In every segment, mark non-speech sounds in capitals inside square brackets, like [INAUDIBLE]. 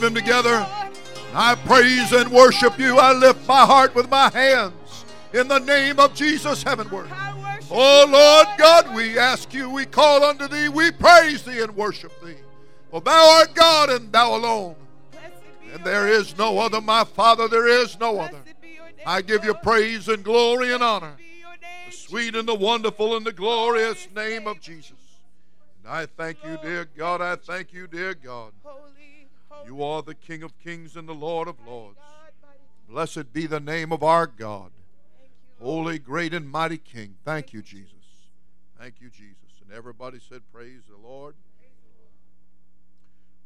Love him together. I praise and worship you. I lift my heart with my hands in the name of Jesus heavenward. Oh Lord God, we ask you, we call unto thee, we praise thee and worship thee. For thou art God and thou alone. And there is no other, my Father, there is no other. I give you praise and glory and honor. The sweet and the wonderful and the glorious name of Jesus. And I thank you, dear God. I thank you, dear God. You are the King of kings and the Lord of lords. Blessed be the name of our God. Holy, great, and mighty King. Thank you, Jesus. Thank you, Jesus. And everybody said, Praise the Lord.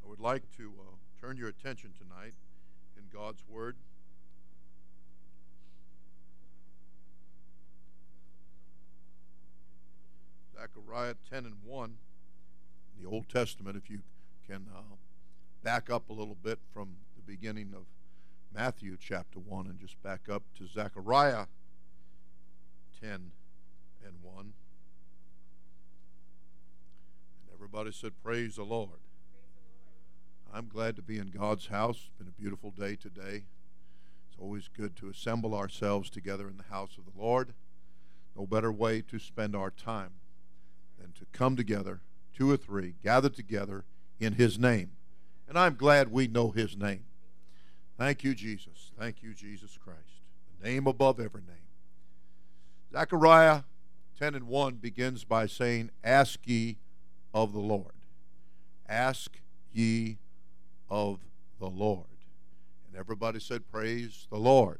I would like to uh, turn your attention tonight in God's Word. Zechariah 10 and 1, the Old Testament, if you can uh, back up a little bit from the beginning of Matthew chapter 1 and just back up to Zechariah 10 and 1. And everybody said, Praise the Lord. I'm glad to be in God's house. It's been a beautiful day today. It's always good to assemble ourselves together in the house of the Lord. No better way to spend our time than to come together, two or three, gather together in His name. And I'm glad we know his name. Thank you, Jesus. Thank you, Jesus Christ. The name above every name. Zechariah 10 and 1 begins by saying, Ask ye of the Lord. Ask ye of the Lord. And everybody said, Praise the Lord.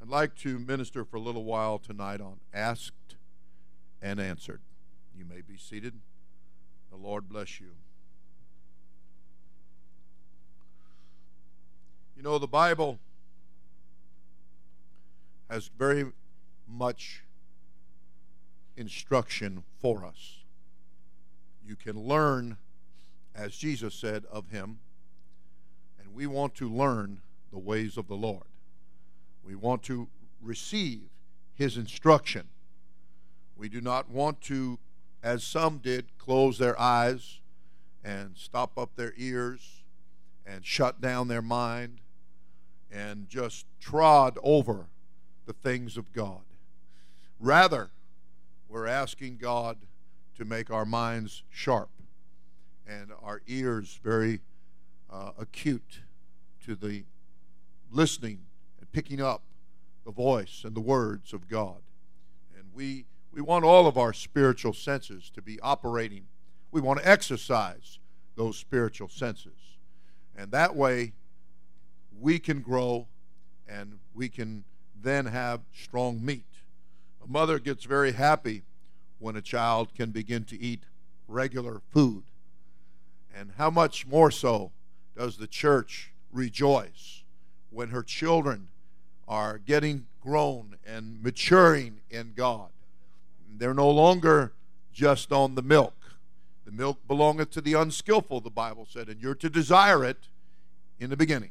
I'd like to minister for a little while tonight on asked and answered. You may be seated. The Lord bless you. You know, the Bible has very much instruction for us. You can learn, as Jesus said of him, and we want to learn the ways of the Lord. We want to receive his instruction. We do not want to, as some did, close their eyes and stop up their ears and shut down their mind and just trod over the things of God. Rather, we're asking God to make our minds sharp and our ears very uh, acute to the listening and picking up the voice and the words of God. And we, we want all of our spiritual senses to be operating. We want to exercise those spiritual senses. And that way, we can grow and we can then have strong meat. A mother gets very happy when a child can begin to eat regular food. And how much more so does the church rejoice when her children are getting grown and maturing in God? They're no longer just on the milk. The milk belongeth to the unskillful, the Bible said, and you're to desire it in the beginning.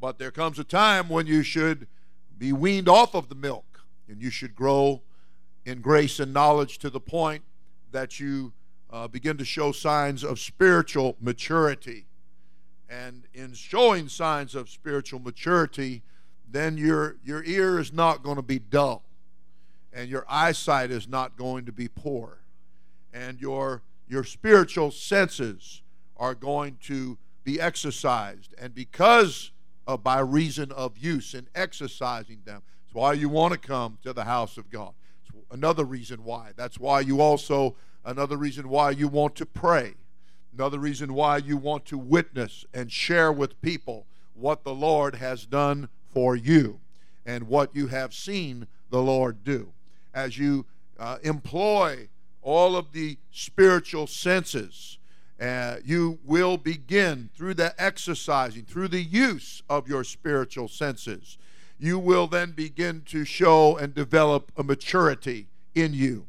But there comes a time when you should be weaned off of the milk and you should grow in grace and knowledge to the point that you uh, begin to show signs of spiritual maturity. And in showing signs of spiritual maturity, then your, your ear is not going to be dull, and your eyesight is not going to be poor, and your, your spiritual senses are going to be exercised. And because uh, by reason of use and exercising them. That's why you want to come to the house of God. It's another reason why. That's why you also, another reason why you want to pray. Another reason why you want to witness and share with people what the Lord has done for you and what you have seen the Lord do. As you uh, employ all of the spiritual senses uh, you will begin through the exercising, through the use of your spiritual senses. You will then begin to show and develop a maturity in you.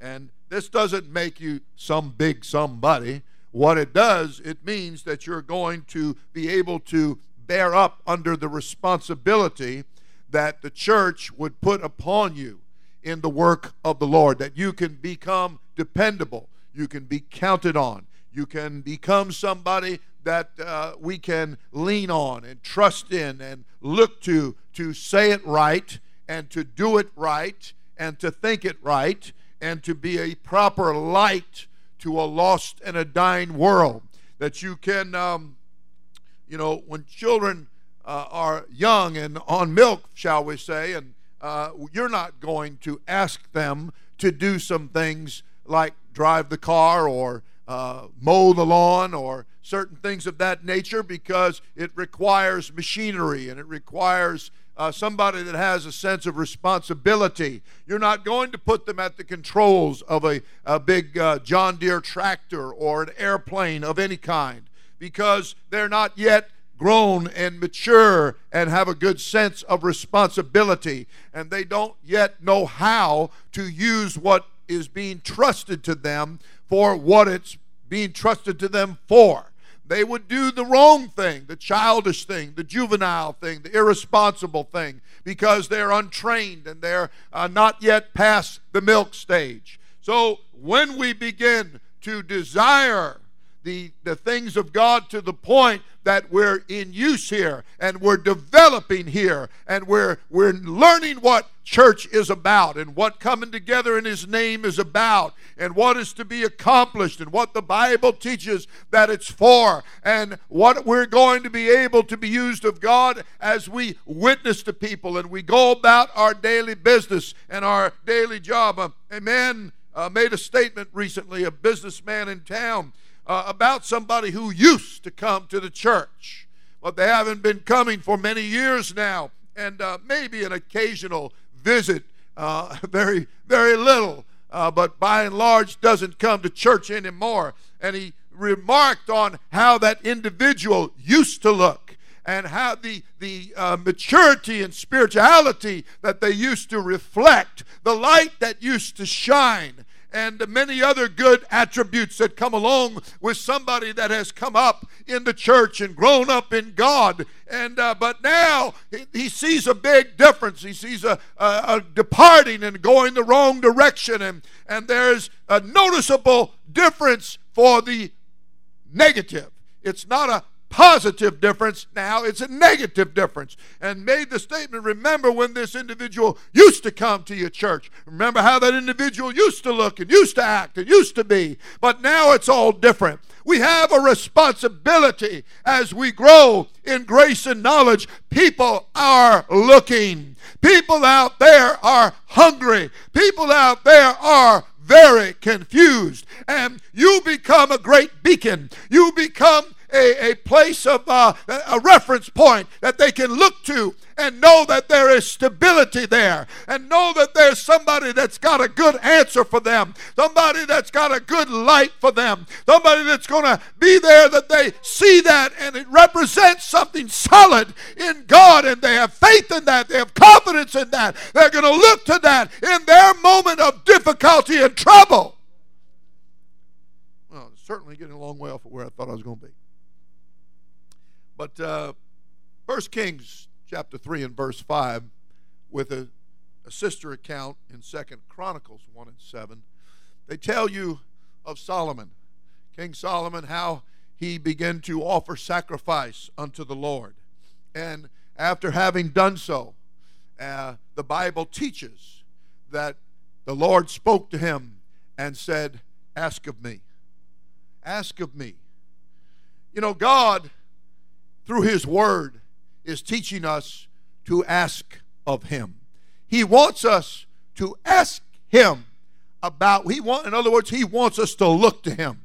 And this doesn't make you some big somebody. What it does, it means that you're going to be able to bear up under the responsibility that the church would put upon you in the work of the Lord, that you can become dependable, you can be counted on, you can become somebody that uh, we can lean on and trust in and look to to say it right and to do it right and to think it right and to be a proper light to a lost and a dying world. That you can, um, you know, when children uh, are young and on milk, shall we say, and uh, you're not going to ask them to do some things like drive the car or uh, mow the lawn or certain things of that nature because it requires machinery and it requires uh, somebody that has a sense of responsibility. You're not going to put them at the controls of a, a big uh, John Deere tractor or an airplane of any kind because they're not yet grown and mature and have a good sense of responsibility and they don't yet know how to use what is being trusted to them for what it's being trusted to them for they would do the wrong thing, the childish thing, the juvenile thing, the irresponsible thing, because they're untrained and they're uh, not yet past the milk stage. So when we begin to desire the, the things of God to the point that we're in use here and we're developing here and we're, we're learning what church is about and what coming together in His name is about and what is to be accomplished and what the Bible teaches that it's for and what we're going to be able to be used of God as we witness to people and we go about our daily business and our daily job. a man uh, made a statement recently, a businessman in town uh, about somebody who used to come to the church, but they haven't been coming for many years now, and uh, maybe an occasional visit, uh, [LAUGHS] very, very little, uh, but by and large doesn't come to church anymore. And he remarked on how that individual used to look and how the, the uh, maturity and spirituality that they used to reflect, the light that used to shine, and many other good attributes that come along with somebody that has come up in the church and grown up in God. And uh, but now he, sees a big difference. He sees a, a, a departing and going the wrong direction, and and there's a noticeable difference for the negative. It's not a positive difference now, it's a negative difference. And made the statement remember when this individual used to come to your church. Remember how that individual used to look and used to act and used to be. But now it's all different. We have a responsibility as we grow in grace and knowledge. People are looking. People out there are hungry. People out there are very confused. And you become a great beacon. You become a, a place of uh, a reference point that they can look to and know that there is stability there and know that there's somebody that's got a good answer for them, somebody that's got a good light for them, somebody that's going to be there that they see that and it represents something solid in God and they have faith in that, they have confidence in that. They're going to look to that in their moment of difficulty and trouble. Well, certainly getting a long way off of where I thought I was going to be. But uh, First Kings chapter 3 and verse 5, with a, a sister account in Second Chronicles 1 and 7, they tell you of Solomon, King Solomon, how he began to offer sacrifice unto the Lord. And after having done so, uh, the Bible teaches that the Lord spoke to him and said, Ask of me. Ask of me. You know, God through His Word, is teaching us to ask of Him. He wants us to ask Him about, He want, in other words, He wants us to look to Him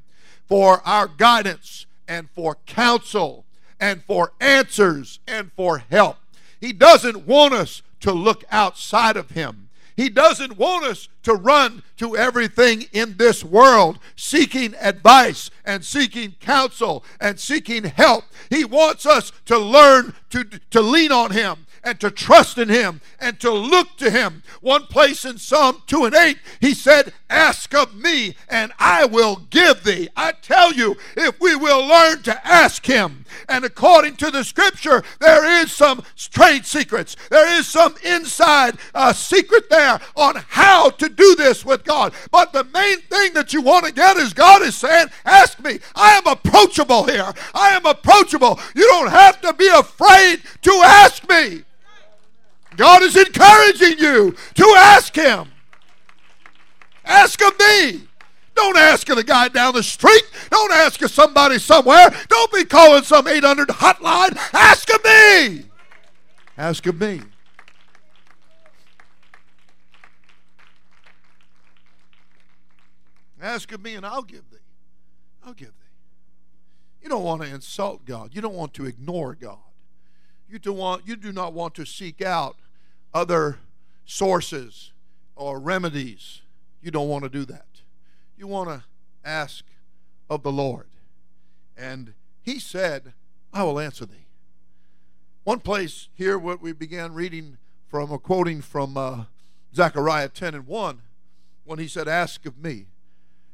for our guidance and for counsel and for answers and for help. He doesn't want us to look outside of Him. He doesn't want us to run to everything in this world seeking advice and seeking counsel and seeking help. He wants us to learn to, to lean on Him and to trust in Him and to look to Him. One place in Psalm 2 and 8, He said, Ask of me, and I will give thee. I tell you, if we will learn to ask Him, and according to the scripture, there is some trade secrets, there is some inside uh, secret there on how to do this with God. But the main thing that you want to get is God is saying, Ask me. I am approachable here. I am approachable. You don't have to be afraid to ask me. God is encouraging you to ask Him. Ask of me. Don't ask of the guy down the street. Don't ask of somebody somewhere. Don't be calling some 800 hotline. Ask of me. Ask of me. Ask of me, and I'll give thee. I'll give thee. You don't want to insult God. You don't want to ignore God. You do, want, you do not want to seek out other sources or remedies. You don't want to do that. You want to ask of the Lord. And he said, I will answer thee. One place here, what we began reading from, or quoting from uh, Zechariah 10 and 1, when he said, Ask of me,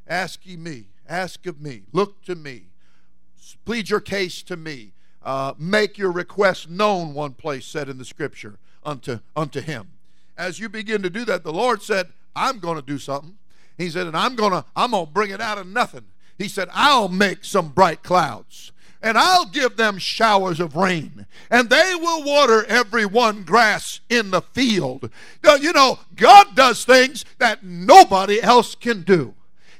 ask ye me, ask of me, look to me, plead your case to me, uh, make your request known, one place said in the scripture, unto, unto him. As you begin to do that, the Lord said, I'm going to do something. He said, and I'm going to, I'm going to bring it out of nothing. He said, I'll make some bright clouds and I'll give them showers of rain, and they will water every one grass in the field. Now, you know, God does things that nobody else can do.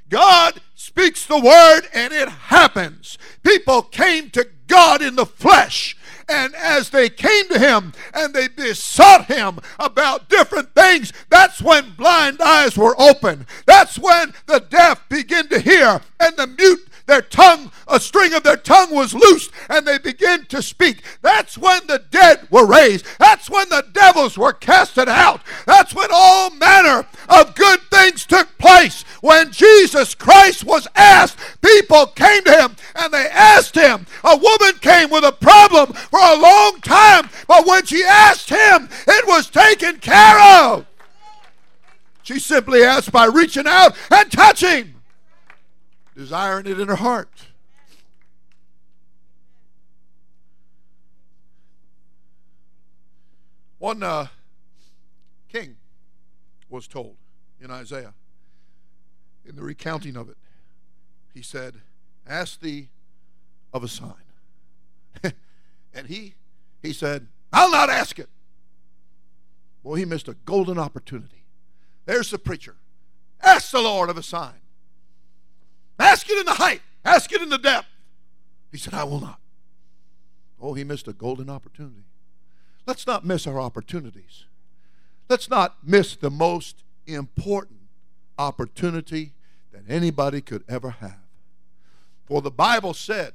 God speaks the word and it happens. People came to God in the flesh. And as they came to him and they besought him about different things, that's when blind eyes were open. That's when the deaf began to hear and the mute their tongue, a string of their tongue was loosed, and they began to speak. That's when the dead were raised. That's when the devils were casted out. That's when all manner of good things took place. When Jesus Christ was asked, people came to him and they asked him. A woman came with a problem for a long time, but when she asked him, it was taken care of. She simply asked by reaching out and touching desiring it in her heart. One uh, king was told in Isaiah, in the recounting of it, he said, Ask thee of a sign. [LAUGHS] and he he said, I'll not ask it. Boy, he missed a golden opportunity. There's the preacher. Ask the Lord of a sign. Ask it in the height, ask it in the depth. He said, I will not. Oh, he missed a golden opportunity. Let's not miss our opportunities. Let's not miss the most important opportunity that anybody could ever have. For the Bible said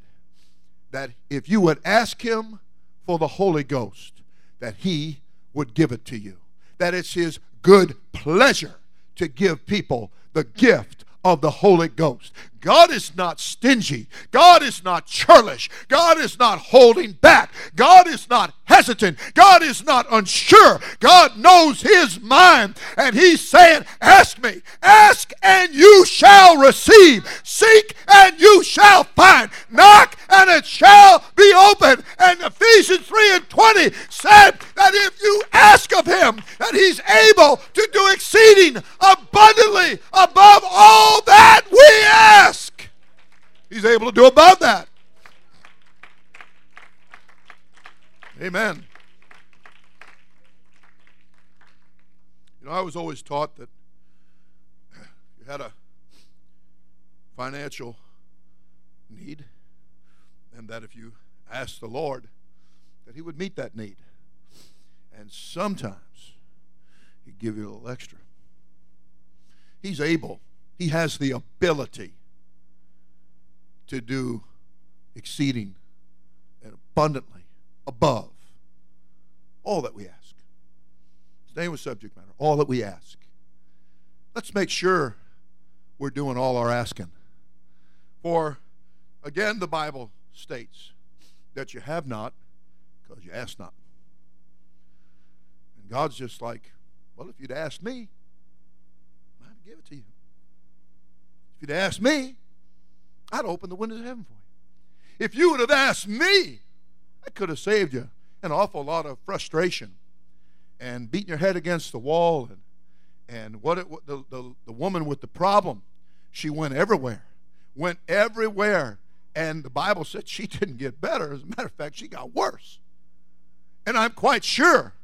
that if you would ask him for the Holy Ghost, that he would give it to you. That it's his good pleasure to give people the gift of the Holy Ghost. God is not stingy. God is not churlish. God is not holding back. God is not hesitant. God is not unsure. God knows his mind. And he's saying, Ask me. Ask and you shall receive. Seek and you shall find. Knock and it shall be open. And Ephesians 3 and 20 said that if you ask of him, that he's able to do exceeding abundantly above all that we ask. He's able to do above that. Amen. You know, I was always taught that you had a financial need, and that if you asked the Lord, that He would meet that need. And sometimes He'd give you a little extra. He's able, He has the ability to do exceeding and abundantly above all that we ask. Staying with subject matter, all that we ask. Let's make sure we're doing all our asking. For again, the Bible states that you have not because you ask not. And God's just like, well, if you'd asked me, I'd give it to you. If you'd asked me, I'd open the windows of heaven for you. If you would have asked me, I could have saved you an awful lot of frustration and beating your head against the wall and and what it, the, the, the woman with the problem she went everywhere went everywhere. And the bible said she [LAUGHS] didn't get better. As a matter of fact she got worse. And i'm quite sure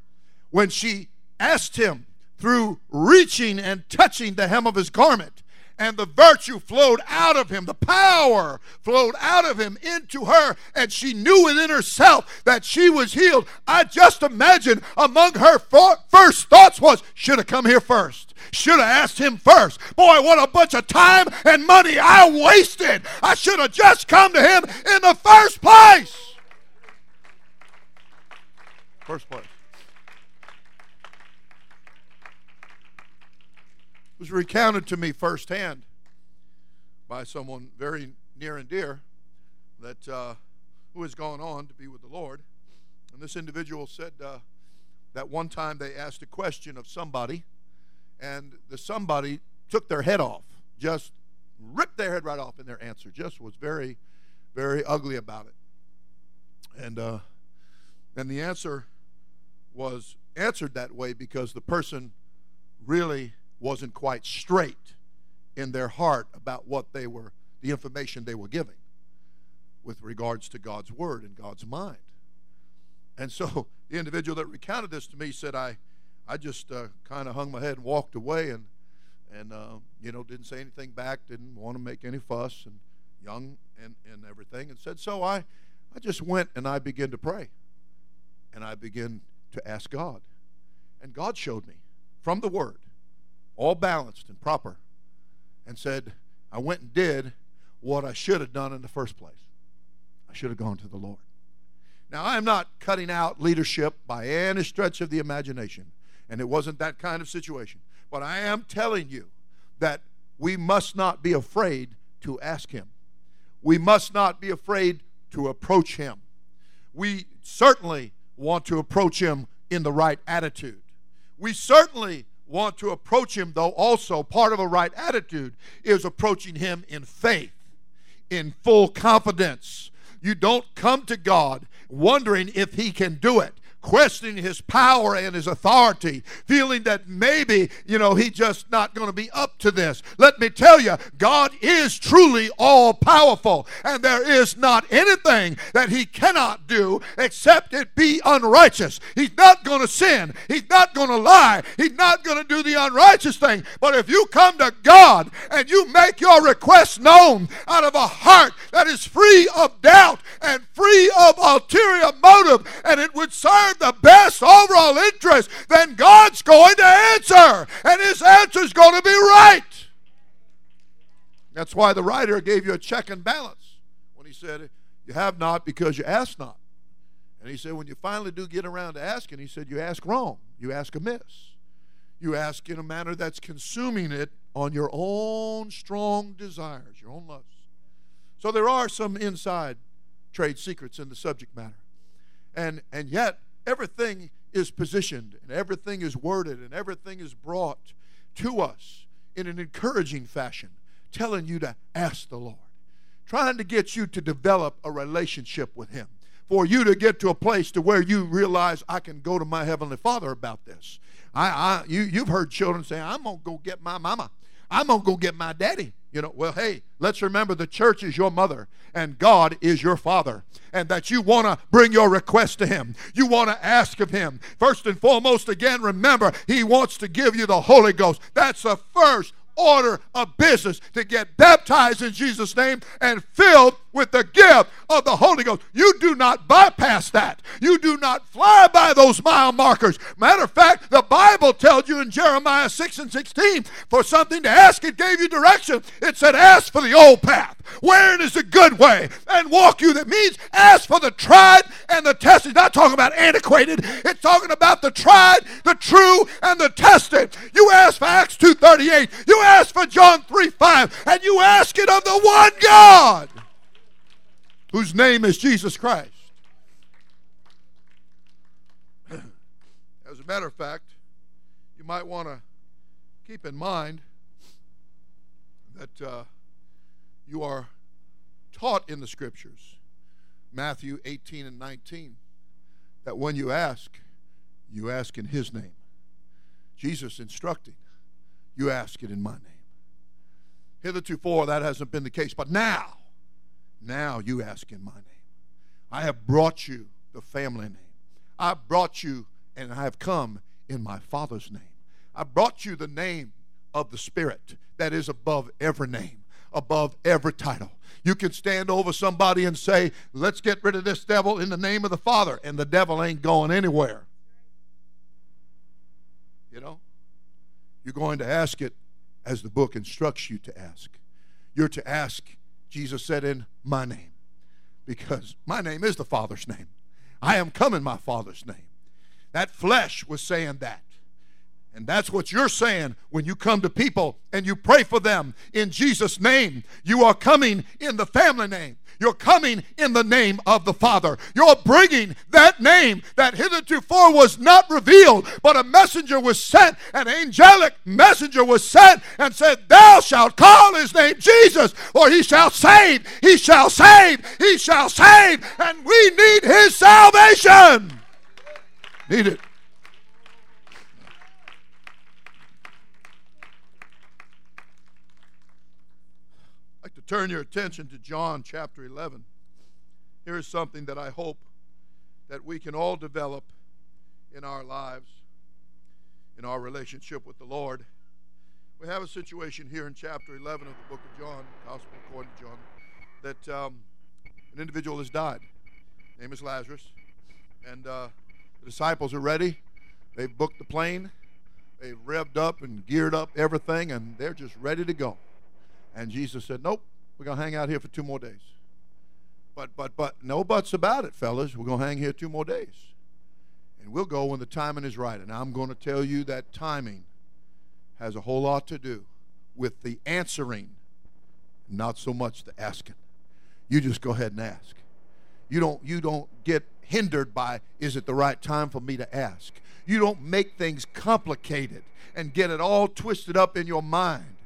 when she asked him through reaching and touching the hem of his garment and the virtue flowed out of him. The power flowed out of him into her, and she knew within herself that she was healed. I just imagine among her first thoughts was, should have come here first. Should have asked him first. Boy, what a bunch of time and money I wasted. I should have just come to him in the first place. First place. Was recounted to me firsthand by someone very near and dear that uh, who has gone on to be with the Lord. And this individual said uh, that one time they asked a question of somebody, and the somebody took their head off, just ripped their head right off in their answer. Just was very, very ugly about it. And uh, and the answer was answered that way because the person really wasn't quite straight in their heart about what they were, the information they were giving with regards to God's word and God's mind. And so [LAUGHS] the individual that recounted this to me said, I, I just uh, kind of hung my head and walked away and, and uh, you know, didn't say anything back, didn't want to make any fuss, and young and, and everything, and said, So I, I just went and I began to pray. And I began to ask God. And God showed me from the Word all balanced and proper, and said, I went and did what I should have done in the first place. I should have gone to the Lord. Now, I am not cutting out leadership by any stretch of the imagination, and it wasn't that kind of situation. But I am telling you that we must not be afraid to ask Him. We must not be afraid to approach Him. We certainly want to approach Him in the right attitude. We certainly want to approach Him, though, also part of a right attitude is approaching Him in faith, in full confidence. You don't come to God wondering if He can do it questioning his power and his authority, feeling that maybe, you know, he's just not going to be up to this. Let me tell you, God is truly all powerful, and there is not anything that he cannot do except it be unrighteous. He's not going to sin, he's not going to lie, he's not going to do the unrighteous thing. But if you come to God and you make your request known out of a heart that is free of doubt and free of ulterior motive, and it would serve the best overall interest, then God's going to answer. And his answer is going to be right. That's why the writer gave you a check and balance when he said, You have not because you ask not. And he said, When you finally do get around to asking, he said, You ask wrong. You ask amiss. You ask in a manner that's consuming it on your own strong desires, your own lusts. So there are some inside trade secrets in the subject matter. And, and yet, everything is positioned and everything is worded and everything is brought to us in an encouraging fashion, telling you to ask the Lord, trying to get you to develop a relationship with Him, for you to get to a place to where you realize I can go to my heavenly Father about this. I, I you, you've heard children say, "I'm gonna go get my mama. I'm gonna go get my daddy." You know, well, hey, let's remember the church is your mother and God is your father, and that you want to bring your request to Him. You want to ask of Him. First and foremost, again, remember, He wants to give you the Holy Ghost. That's the first order of business to get baptized in Jesus' name and filled with the gift of the Holy Ghost. You do not bypass that. You do not fly by those mile markers. Matter of fact, the Bible tells you in Jeremiah 6 and 16 for something to ask, it gave you direction. It said, Ask for the old path, wherein is the good way, and walk you. That means ask for the tried and the tested. Not talking about antiquated, it's talking about the tried, the true, and the tested. You ask for Acts 2.38. You ask for John 3 5, and you ask it of the one God whose name is Jesus Christ. [CLEARS THROAT] As a matter of fact, you might want to keep in mind that uh, you are taught in the scriptures, Matthew 18 and 19, that when you ask, you ask in his name. Jesus instructing, you ask it in my name. Hitherto, that hasn't been the case, but now, now you ask in my name. I have brought you the family name. I brought you and I have come in my Father's name. I brought you the name of the Spirit that is above every name, above every title. You can stand over somebody and say, Let's get rid of this devil in the name of the Father, and the devil ain't going anywhere. You know? You're going to ask it as the book instructs you to ask. You're to ask, Jesus said, in my name, because my name is the Father's name. I am come in my Father's name. That flesh was saying that. And that's what you're saying when you come to people and you pray for them in Jesus' name. You are coming in the family name. You're coming in the name of the Father. You're bringing that name that hitherto was not revealed, but a messenger was sent, an angelic messenger was sent, and said, Thou shalt call his name Jesus, for he shall save, he shall save, he shall save, and we need his salvation. Need it. Turn your attention to John chapter 11. Here is something that I hope that we can all develop in our lives, in our relationship with the Lord. We have a situation here in chapter 11 of the book of John, Gospel according to John, that um, an individual has died. His name is Lazarus. And uh, the disciples are ready. They've booked the plane. They've revved up and geared up everything, and they're just ready to go. And Jesus said, Nope, we're going to hang out here for two more days. But, but, but, no buts about it, fellas. We're going to hang here two more days. And we'll go when the timing is right. And I'm going to tell you that timing has a whole lot to do with the answering, not so much the asking. You just go ahead and ask. You don't, you don't get hindered by, is it the right time for me to ask? You don't make things complicated and get it all twisted up in your mind.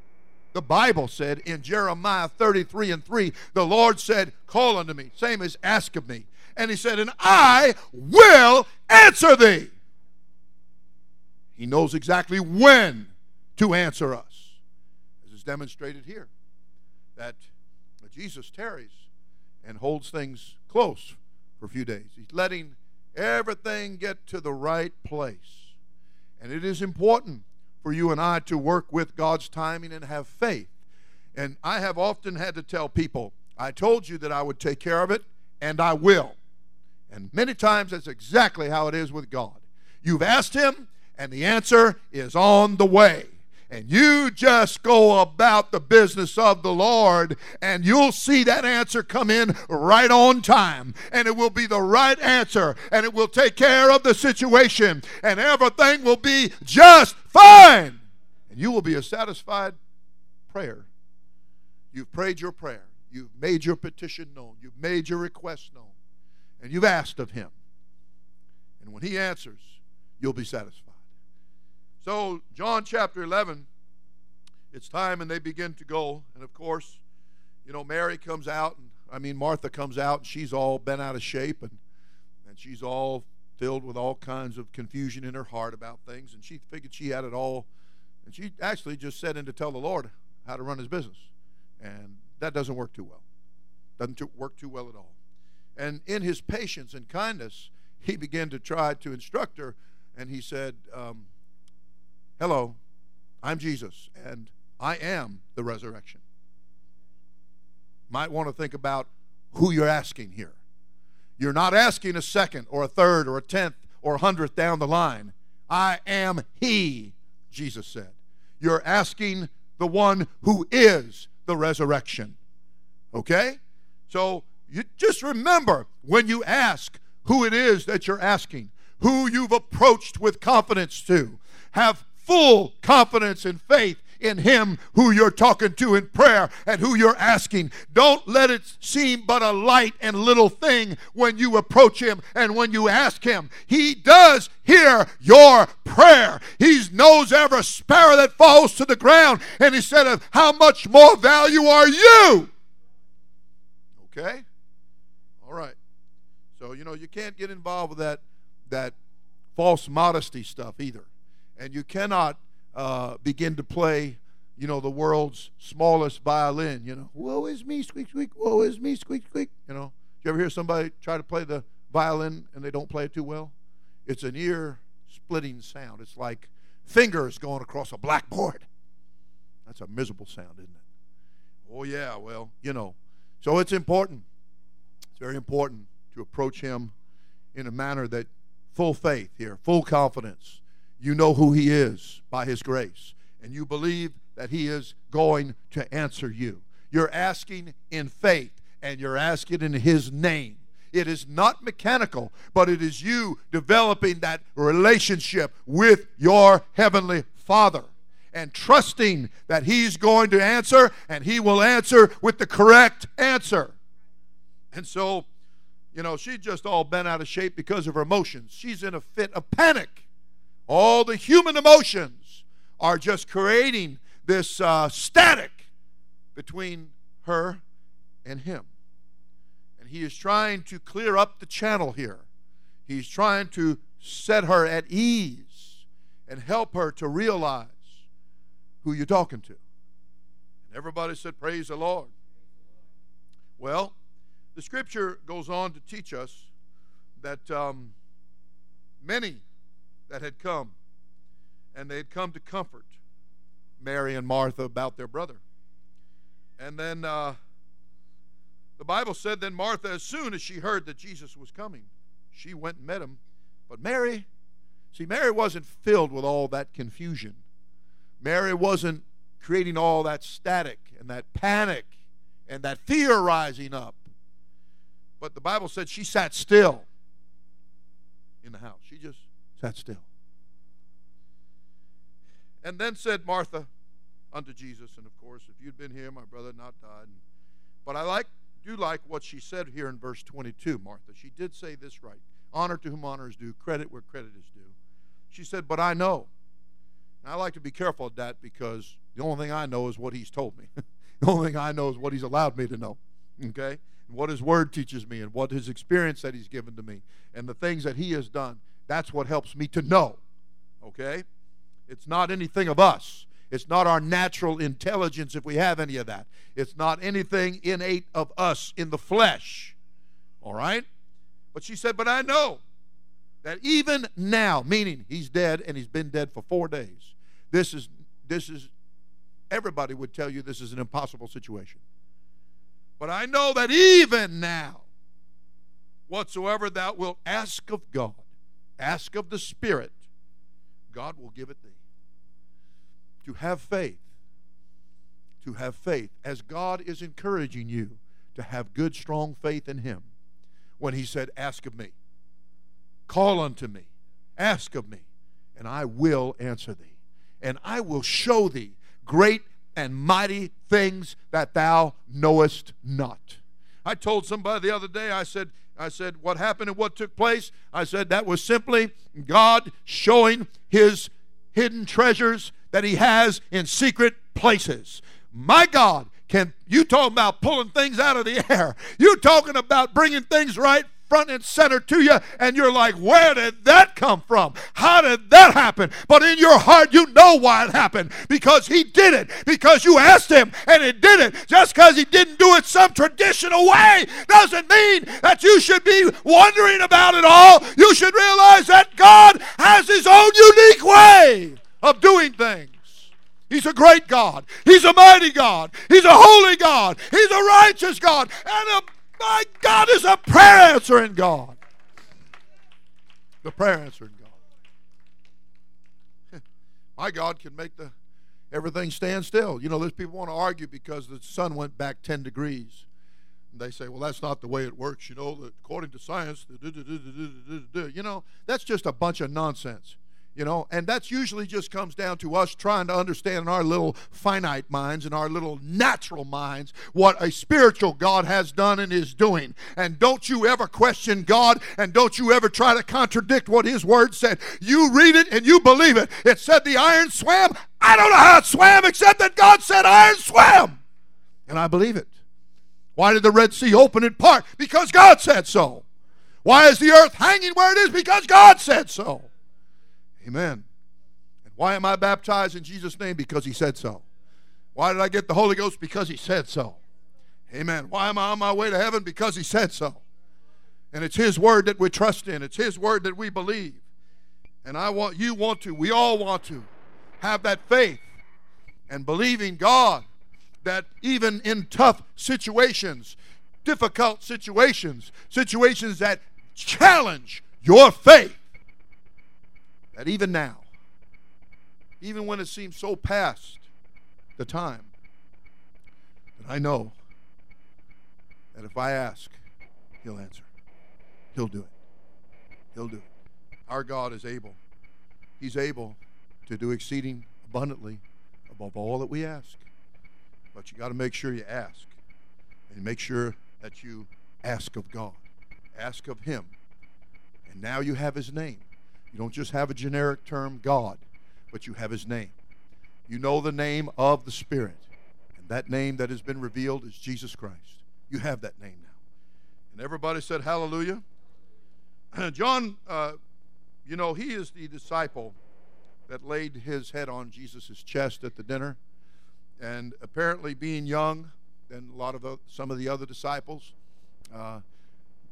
The Bible said in Jeremiah 33 and 3, the Lord said, Call unto me, same as ask of me. And he said, And I will answer thee. He knows exactly when to answer us, as is demonstrated here. That Jesus tarries and holds things close for a few days. He's letting everything get to the right place. And it is important for you and I to work with God's timing and have faith. And I have often had to tell people, I told you that I would take care of it, and I will. And many times that's exactly how it is with God. You've asked Him, and the answer is on the way and you just go about the business of the Lord, and you'll see that answer come in right on time. And it will be the right answer, and it will take care of the situation, and everything will be just fine. And you will be a satisfied prayer. You've prayed your prayer, you've made your petition known, you've made your request known, and you've asked of Him. And when He answers, you'll be satisfied. So, John chapter 11, it's time and they begin to go. And of course, you know, Mary comes out, and I mean, Martha comes out, and she's all bent out of shape, and, and she's all filled with all kinds of confusion in her heart about things. And she figured she had it all. And she actually just set in to tell the Lord how to run his business. And that doesn't work too well. Doesn't work too well at all. And in his patience and kindness, he began to try to instruct her. And he said, um, Hello, I'm Jesus, and I am the resurrection. Might want to think about who you're asking here. You're not asking a second or a third or a tenth or a hundredth down the line. I am He, Jesus said. You're asking the one who is the resurrection. Okay? So you just remember when you ask who it is that you're asking, who you've approached with confidence to. Have full confidence and faith in Him who you're talking to in prayer and who you're asking. Don't let it seem but a light and little thing when you approach Him and when you ask Him. He does hear your prayer. He knows every sparrow that falls to the ground. And He said, How much more value are you? Okay? All right. So, you know, you can't get involved with that that false modesty stuff either. And you cannot uh, begin to play, you know, the world's smallest violin. You know, woe is me, squeak, squeak, woe is me, squeak, squeak. You know, Do you ever hear somebody try to play the violin and they don't play it too well? It's an ear splitting sound. It's like fingers going across a blackboard. That's a miserable sound, isn't it? Oh, yeah, well, you know. So it's important. It's very important to approach Him in a manner that full faith here, full confidence. You know who He is by His grace, and you believe that He is going to answer you. You're asking in faith, and you're asking in His name. It is not mechanical, but it is you developing that relationship with your Heavenly Father and trusting that He's going to answer, and He will answer with the correct answer. And so you know, she's just all bent out of shape because of her emotions. She's in a fit of panic. All the human emotions are just creating this uh, static between her and him. And he is trying to clear up the channel here. He's trying to set her at ease and help her to realize who you're talking to. And everybody said, Praise the Lord. Well, the scripture goes on to teach us that um, many that had come, and they had come to comfort Mary and Martha about their brother. And then uh, the Bible said, then Martha, as soon as she heard that Jesus was coming, she went and met him. But Mary, see, Mary wasn't filled with all that confusion. Mary wasn't creating all that static and that panic and that fear rising up. But the Bible said she sat still in the house. She just sat still. And then said Martha unto Jesus, and of course, if you'd been here, my brother had not died. But I like do like what she said here in verse 22, Martha. She did say this right. Honor to whom honor is due, credit where credit is due. She said, But I know. Now, I like to be careful of that because the only thing I know is what he's told me. [LAUGHS] the only thing I know is what he's allowed me to know. Okay? and what His Word teaches me, and what His experience that He's given to me, and the things that He has done. That's what helps me to know. Okay? It's not anything of us. It's not our natural intelligence if we have any of that. It's not anything innate of us in the flesh. All right? But she said, But I know that even now, meaning he's dead and he's been dead for four days, this is, this is, everybody would tell you this is an impossible situation. But I know that even now, whatsoever thou wilt ask of God, ask of the Spirit, God will give it thee. To have faith, to have faith, as God is encouraging you to have good, strong faith in Him. When He said, Ask of me, call unto me, ask of me, and I will answer thee, and I will show thee great and mighty things that thou knowest not. I told somebody the other day, I said, I said, what happened and what took place? I said that was simply God showing his hidden treasures that he has in secret places. My God, can you talking about pulling things out of the [LAUGHS] air? You talking about bringing things right front and center to you, and you're like, where did that come from? How did that happen? But in your heart, you know why it happened because He did it, because you asked Him, and He did it. Just because He didn't do it some traditional way doesn't mean that you should be wondering about it all. You should realize that God has His own unique way of doing things. He's a great God. He's a mighty God. He's a holy God. He's a righteous God. And a my God is a prayer answering God. The prayer answering God. [LAUGHS] My God can make the everything stand still. You know, there's people want to argue because the sun went back 10 degrees. And they say, well, that's not the way it works. You know, according to science, you know, that's just a bunch of nonsense. You know, and that's usually just comes down to us trying to understand in our little finite minds and our little natural minds what a spiritual God has done and is doing. And don't you ever question God and don't you ever try to contradict what His Word said. You read it and you believe it. It said the iron swam. I don't know how it swam except that God said iron swam. And I believe it. Why did the Red Sea open in part? Because God said so. Why is the earth hanging where it is? Because God said so. Amen. And why am I baptized in Jesus' name? Because He said so. Why did I get the Holy Ghost? Because He said so. Amen. Why am I on my way to heaven? Because He said so. And it's His word that we trust in, it's His word that we believe. And I want you want to, we all want to have that faith and believing God that even in tough situations, difficult situations, situations that challenge your faith, that even now, even when it seems so past the time, that I know that if I ask, He'll answer. He'll do it. He'll do it. Our God is able. He's able to do exceeding abundantly above all that we ask. But you got to make sure you ask. And make sure that you ask of God. Ask of Him. And now you have His name. You don't just have a generic term, God, but you have His name. You know the name of the Spirit. And that name that has been revealed is Jesus Christ. You have that name now. And everybody said, Hallelujah. [CLEARS THROAT] John, uh, you know, he is the disciple that laid his head on Jesus' chest at the dinner. And apparently, being young than a lot of the, some of the other disciples, uh,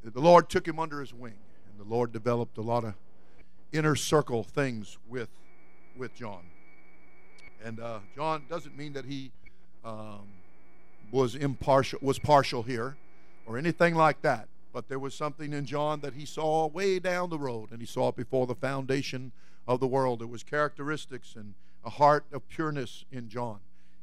the Lord took him under his wing. And the Lord developed a lot of inner circle things with with John. And uh, John doesn't mean that he um, was impartial, was partial here, or anything like that. But there was something in John that he saw way down the road, and he saw it before the foundation of the world. There was characteristics and a heart of pureness in John,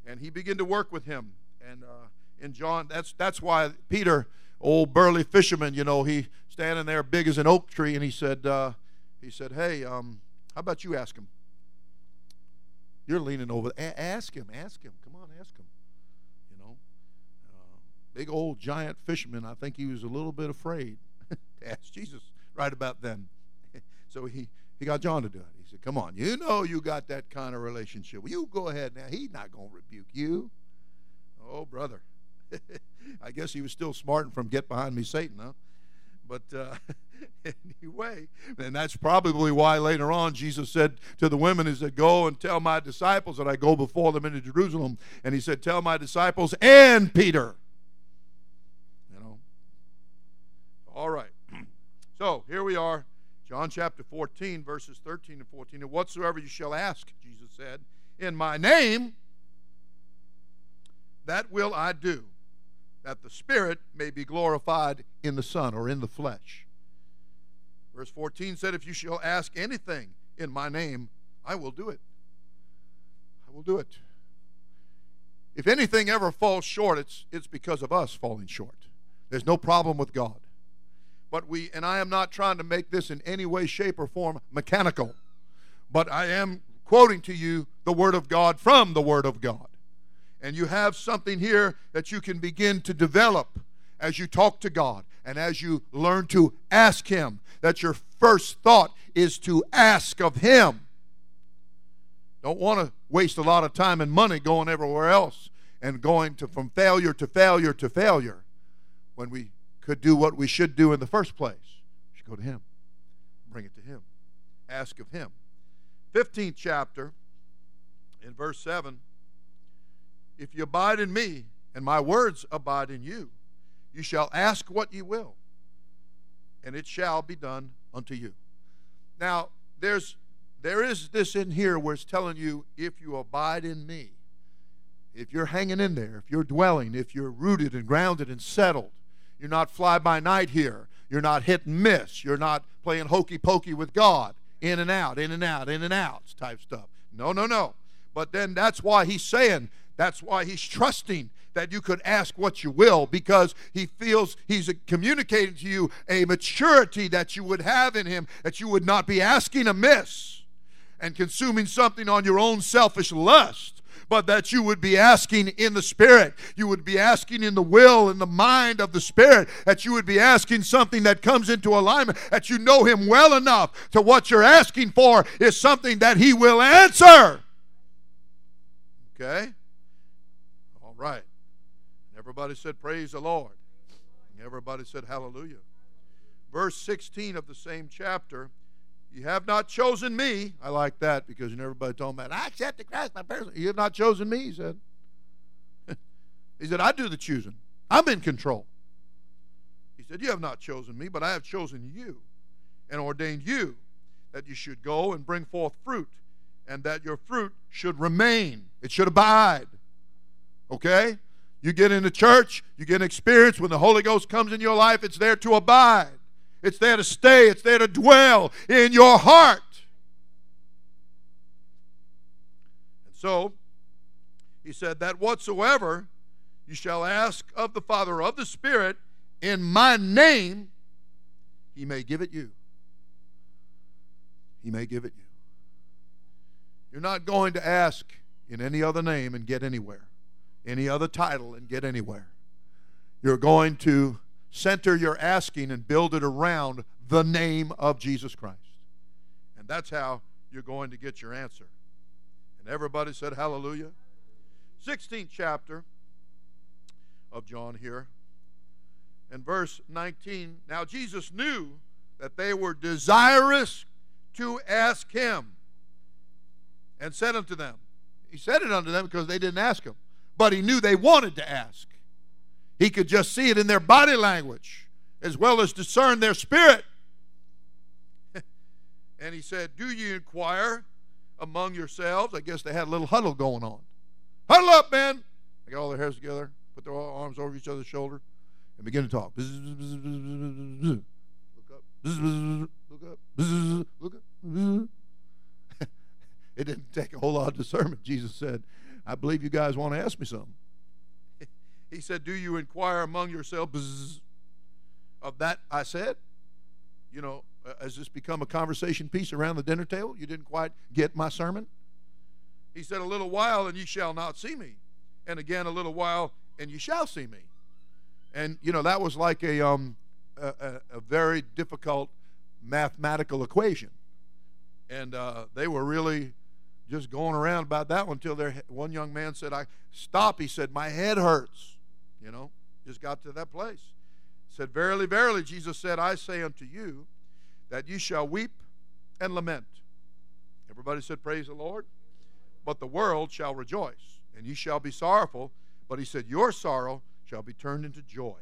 and he began to work with him. And uh, in John, that's that's why Peter, old burly fisherman, you know, he standing there big as an oak tree, and he said. Uh, he said, Hey, um, how about you ask him? You're leaning over. A- ask him, ask him. Come on, ask him. You know, uh, big old giant fisherman. I think he was a little bit afraid [LAUGHS] to ask Jesus right about then. [LAUGHS] so he, he got John to do it. He said, Come on, you know you got that kind of relationship. Well, you go ahead now. He's not going to rebuke you. Oh, brother. [LAUGHS] I guess he was still smarting from Get Behind Me, Satan, huh? But uh, [LAUGHS] anyway, and that's probably why later on Jesus said to the women, He said, Go and tell my disciples that I go before them into Jerusalem. And he said, Tell my disciples and Peter. You know? All right. [CLEARS THROAT] So here we are, John chapter 14, verses 13 and 14. And whatsoever you shall ask, Jesus said, in my name, that will I do that the Spirit may be glorified in the Son or in the flesh. Verse 14 said, If you shall ask anything in my name, I will do it. I will do it. If anything ever falls short, it's, it's because of us falling short. There's no problem with God. But we, and I am not trying to make this in any way, shape, or form mechanical, but I am quoting to you the Word of God from the Word of God and you have something here that you can begin to develop as you talk to God and as you learn to ask Him. That your first thought is to ask of Him. Don't want to waste a lot of time and money going everywhere else and going to from failure to failure to failure when we could do what we should do in the first place. We should go to Him, bring it to Him, ask of Him. 15th chapter, in verse 7 if you abide in me, and my words abide in you, you shall ask what you will, and it shall be done unto you. Now, there's there is this in here where it's telling you if you abide in me, if you're hanging in there, if you're dwelling, if you're rooted and grounded and settled, you're not fly by night here, you're not hit and miss, you're not playing hokey pokey with God, in and out, in and out, in and out type stuff. No, no, no. But then that's why he's saying that's why he's trusting that you could ask what you will because he feels he's communicating to you a maturity that you would have in him, that you would not be asking amiss. and consuming something on your own selfish lust, but that you would be asking in the Spirit. You would be asking in the will and the mind of the Spirit. That you would be asking something that comes into alignment, that you know Him well enough to what you're asking for is something that He will answer. Okay? All right. Everybody said, Praise the Lord. Everybody said, Hallelujah. Verse 16 of the same chapter you have not chosen me. I like that because everybody told me, I accepted Christ, my person. You have not chosen me, he said. [LAUGHS] he said, I do the choosing. I'm in control. He said, You have not chosen me, but I have chosen you and ordained you that you should go and bring forth fruit, and that your fruit should remain. It should abide. Okay? You get into church, you get an experience when the Holy Ghost comes in your life, it's there to abide. It's there to stay, it's there to dwell in your heart. And so, he said, That whatsoever you shall ask of the Father of the Spirit in my name, he may give it you. He may give it you. You're not going to ask in any other name and get anywhere, any other title and get anywhere. You're going to center your asking and build it around the name of Jesus Christ. And that's how you're going to get your answer. And everybody said, Hallelujah. 16th chapter of John here. And verse 19 Now Jesus knew that they were desirous to ask him and said unto them, He said it unto them because they didn't ask him, but he knew they wanted to ask. He could just see it in their body language as well as discern their spirit. [LAUGHS] and he said, Do you inquire among yourselves? I guess they had a little huddle going on. Huddle up, man. They got all their hairs together, put their arms over each other's shoulder, and begin to talk. Look up. Look up. Look up. [LAUGHS] it didn't take a whole lot of discernment. Jesus said, I believe you guys want to ask me something. [LAUGHS] He said, Do you inquire among yourselves of that I said? You know, uh, has this become a conversation piece around the dinner table? You didn't quite get my sermon? He said, A little while and ye shall not see me. And again, a little while and ye shall see me. And, you know, that was like a, um, a, a very difficult mathematical equation. And uh, they were really just going around about that one until their one young man said, I stop. He said, My head hurts. You know, just got to that place. Said, Verily, verily, Jesus said, I say unto you that you shall weep and lament. Everybody said, Praise the Lord. But the world shall rejoice, and ye shall be sorrowful. But he said, Your sorrow shall be turned into joy.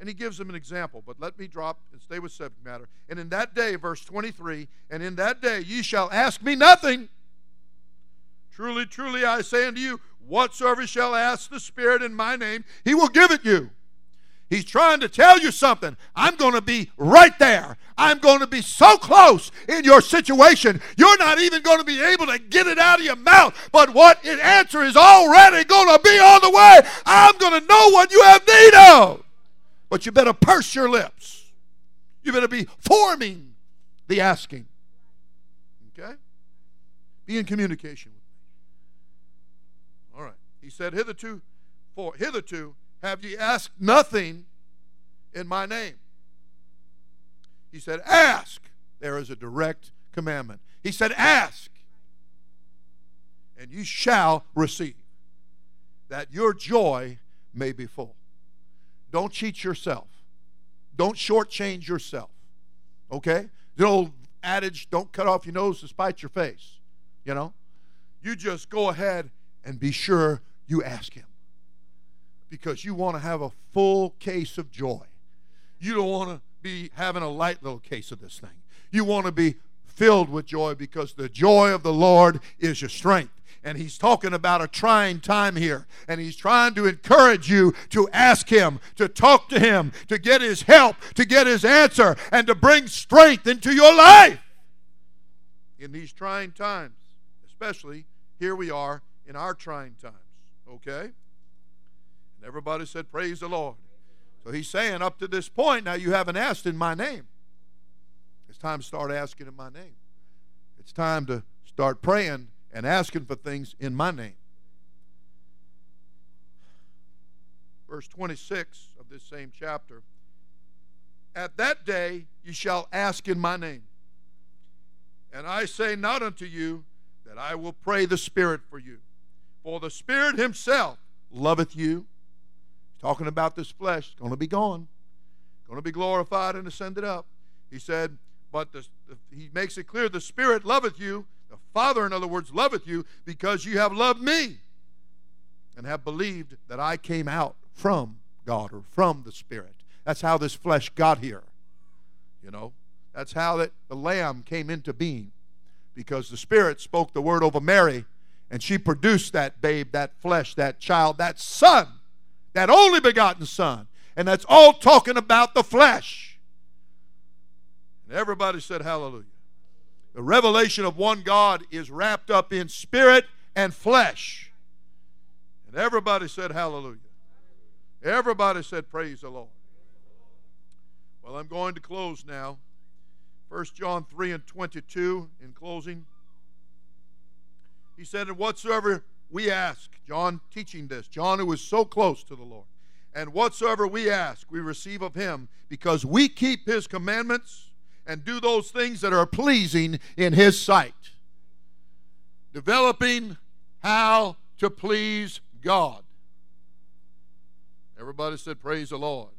And he gives them an example, but let me drop and stay with subject matter. And in that day, verse 23, and in that day ye shall ask me nothing. Truly, truly, I say unto you, Whatsoever shall ask the Spirit in my name, he will give it you. He's trying to tell you something. I'm going to be right there. I'm going to be so close in your situation. You're not even going to be able to get it out of your mouth. But what an answer is already going to be on the way. I'm going to know what you have need of. But you better purse your lips. You better be forming the asking. Okay? Be in communication he said, Hitherto, for hitherto have ye asked nothing in my name. He said, Ask. There is a direct commandment. He said, Ask, and you shall receive, that your joy may be full. Don't cheat yourself. Don't shortchange yourself. Okay? The old adage, don't cut off your nose to spite your face. You know? You just go ahead and be sure you ask Him. Because you want to have a full case of joy. You don't want to be having a light little case of this thing. You want to be filled with joy because the joy of the Lord is your strength. And he's talking about a trying time here. And he's trying to encourage you to ask him, to talk to him, to get his help, to get his answer, and to bring strength into your life. In these trying times, especially here we are in our trying times. Okay? And everybody said, Praise the Lord. So he's saying, up to this point, now you haven't asked in my name. It's time to start asking in my name. It's time to start praying and asking for things in my name. Verse 26 of this same chapter At that day you shall ask in my name. And I say not unto you that I will pray the Spirit for you. For the Spirit Himself loveth you. He's talking about this flesh. It's going to be gone, going to be glorified and ascended up. He said, but the, the, he makes it clear the Spirit loveth you. The Father, in other words, loveth you because you have loved me and have believed that I came out from God or from the Spirit. That's how this flesh got here. You know, that's how that the Lamb came into being because the Spirit spoke the word over Mary and she produced that babe, that flesh, that child, that son, that only begotten son. And that's all talking about the flesh. And everybody said, Hallelujah. The revelation of one God is wrapped up in spirit and flesh. And everybody said, Hallelujah. Everybody said, Praise the Lord. Well, I'm going to close now. 1 John 3 and 22 in closing. He said, And whatsoever we ask, John teaching this, John who was so close to the Lord, and whatsoever we ask, we receive of him because we keep his commandments and do those things that are pleasing in his sight. Developing how to please God. Everybody said, Praise the Lord.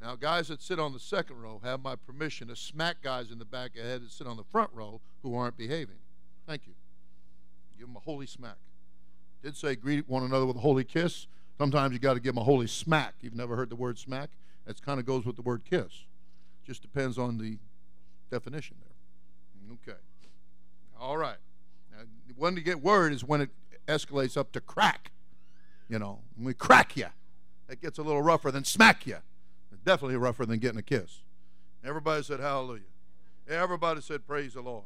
Now, guys that sit on the second row have my permission to smack guys in the back of the head that sit on the front row who aren't behaving. Thank you. Give them a holy smack. Did say greet one another with a holy kiss. Sometimes you got to give them a holy smack. You've never heard the word smack? That kind of goes with the word kiss. Just depends on the definition there. Okay. All right. Now, when you get word is when it escalates up to crack. You know, when we crack you, it gets a little rougher than smack you. Definitely rougher than getting a kiss. Everybody said hallelujah. Everybody said praise the Lord.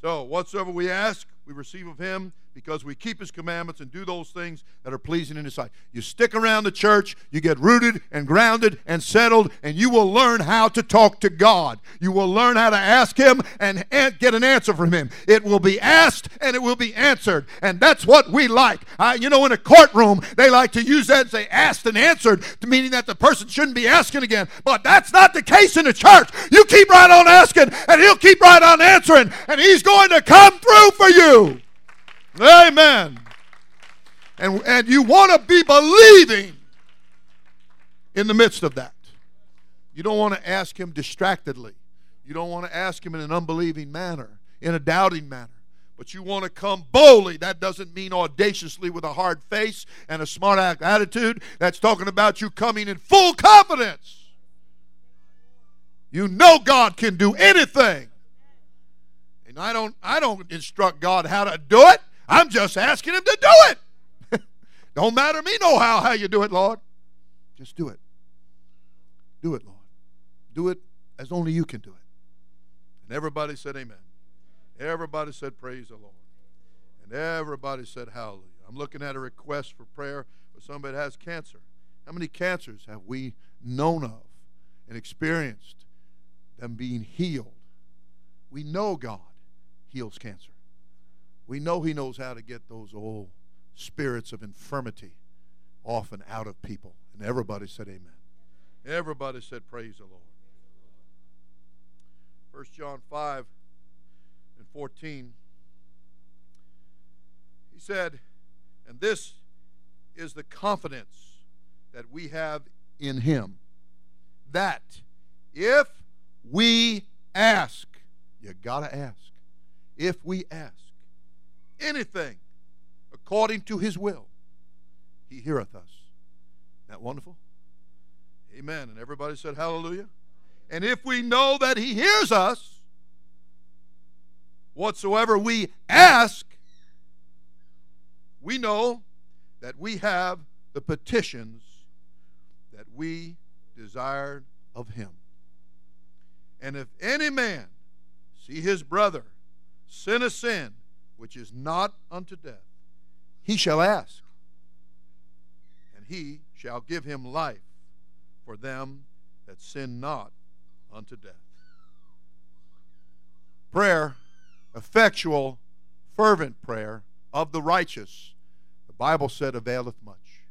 So, whatsoever we ask, we receive of him because we keep his commandments and do those things that are pleasing in his sight. You stick around the church, you get rooted and grounded and settled, and you will learn how to talk to God. You will learn how to ask him and get an answer from him. It will be asked and it will be answered. And that's what we like. Uh, you know, in a courtroom, they like to use that and say asked and answered, meaning that the person shouldn't be asking again. But that's not the case in the church. You keep right on asking, and he'll keep right on answering, and he's going to come through for you. Amen. And, and you want to be believing in the midst of that. You don't want to ask Him distractedly. You don't want to ask Him in an unbelieving manner, in a doubting manner. But you want to come boldly. That doesn't mean audaciously with a hard face and a smart attitude. That's talking about you coming in full confidence. You know God can do anything. I don't I don't instruct God how to do it. I'm just asking him to do it. [LAUGHS] Don't matter me no how how you do it, Lord. Just do it. Do it, Lord. Do it as only you can do it. And everybody said amen. Everybody said praise the Lord. And everybody said hallelujah. I'm looking at a request for prayer for somebody that has cancer. How many cancers have we known of and experienced them being healed? We know God heals cancer. We know He knows how to get those old spirits of infirmity off and out of people. And everybody said, Amen. Everybody said, Praise the Lord. 1 John 5 and 14. He said, And this is the confidence that we have in Him, that if we ask, you got to ask, if we ask, anything according to his will, he heareth us. Isn't that wonderful? Amen. And everybody said hallelujah. And if we know that he hears us, whatsoever we ask, we know that we have the petitions that we desired of him. And if any man see his brother sin a sin which is not unto death, he shall ask, and he shall give him life for them that sin not unto death. Prayer effectual, fervent prayer of the righteous, the Bible said, availeth much.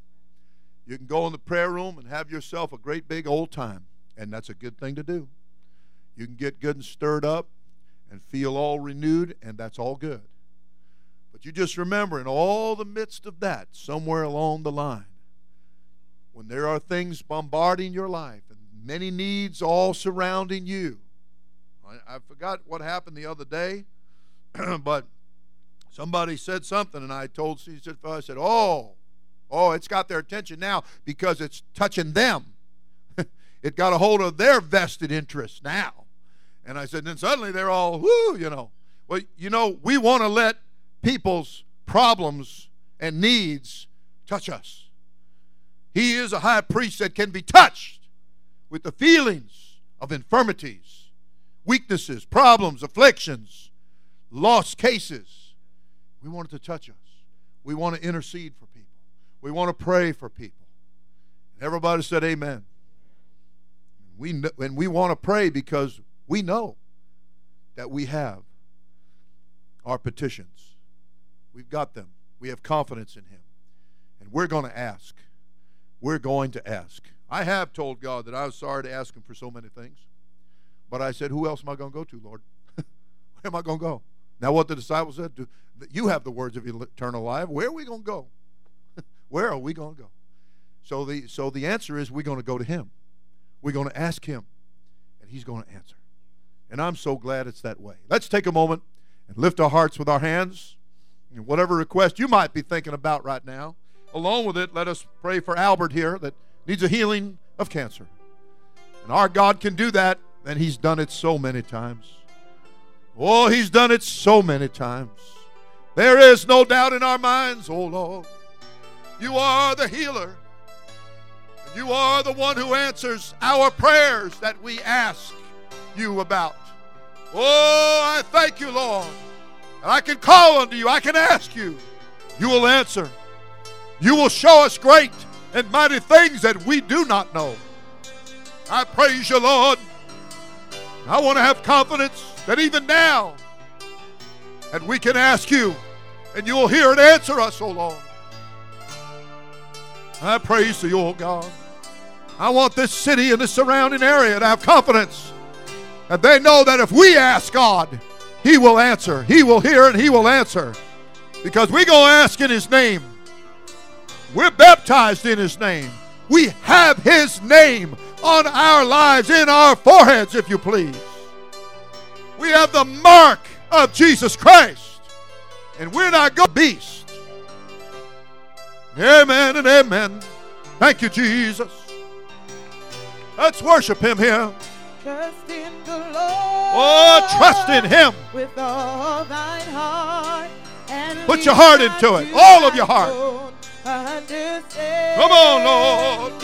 You can go in the prayer room and have yourself a great big old time, and that's a good thing to do. You can get good and stirred up and feel all renewed, and that's all good. But you just remember, in all the midst of that, somewhere along the line, when there are things bombarding your life and many needs all surrounding you, I, I forgot what happened the other day, [CLEARS THROAT] but somebody said something, and I told I said, "Oh, oh, it's got their attention now because it's touching them. [LAUGHS] it got a hold of their vested interests now." And I said, then suddenly they're all, whoo, you know. Well, you know, we want to let people's problems and needs touch us. He is a high priest that can be touched with the feelings of infirmities, weaknesses, problems, afflictions, lost cases. We want it to touch us. We want to intercede for people. We want to pray for people. Everybody said, Amen. We, and we want to pray because we know that we have our petitions. We've got them. We have confidence in Him. And we're going to ask. We're going to ask. I have told God that I was sorry to ask Him for so many things. But I said, Who else am I going to go to, Lord? [LAUGHS] Where am I going to go? Now, what the disciples said, You have the words of eternal life. Where are we going to go? [LAUGHS] Where are we going to go? So the, so the answer is we're going to go to Him. We're going to ask Him, and He's going to answer. And I'm so glad it's that way. Let's take a moment and lift our hearts with our hands. And whatever request you might be thinking about right now, along with it, let us pray for Albert here that needs a healing of cancer. And our God can do that, and He's done it so many times. Oh, He's done it so many times. There is no doubt in our minds, oh Lord, you are the healer. And you are the one who answers our prayers that we ask you about. Oh, I thank you, Lord. And I can call unto you, I can ask you. You will answer. You will show us great and mighty things that we do not know. I praise you, Lord. I want to have confidence that even now, that we can ask you and you will hear and answer us, oh Lord. I praise you, oh God. I want this city and the surrounding area to have confidence and they know that if we ask God, He will answer. He will hear and He will answer. Because we go ask in His name. We're baptized in His name. We have His name on our lives, in our foreheads, if you please. We have the mark of Jesus Christ. And we're not going beast. Amen and amen. Thank you, Jesus. Let's worship Him here. Trust in the Lord. Oh, trust in Him. With all thine heart. And Put your heart into it. All of your heart. Come on, Lord.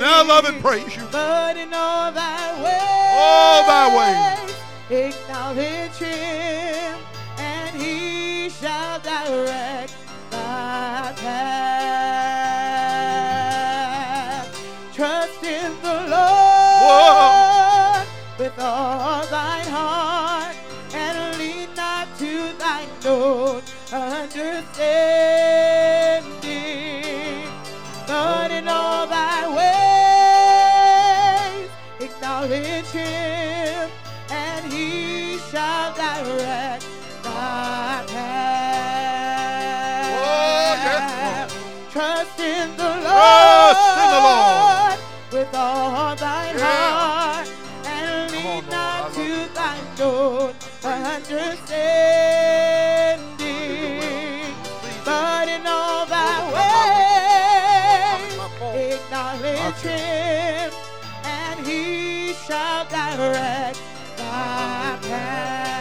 Now love and praise you. But in all thy ways. All thy ways. Acknowledge Him, and He shall direct thy path. Thine own understanding, but in all thy ways acknowledge him, and he shall direct thy path. Oh, yes, Trust in the Lord. Trust in the Lord. With all thine Yeah. heart Lord, not I to thine own understanding, him, and he shall direct thy path.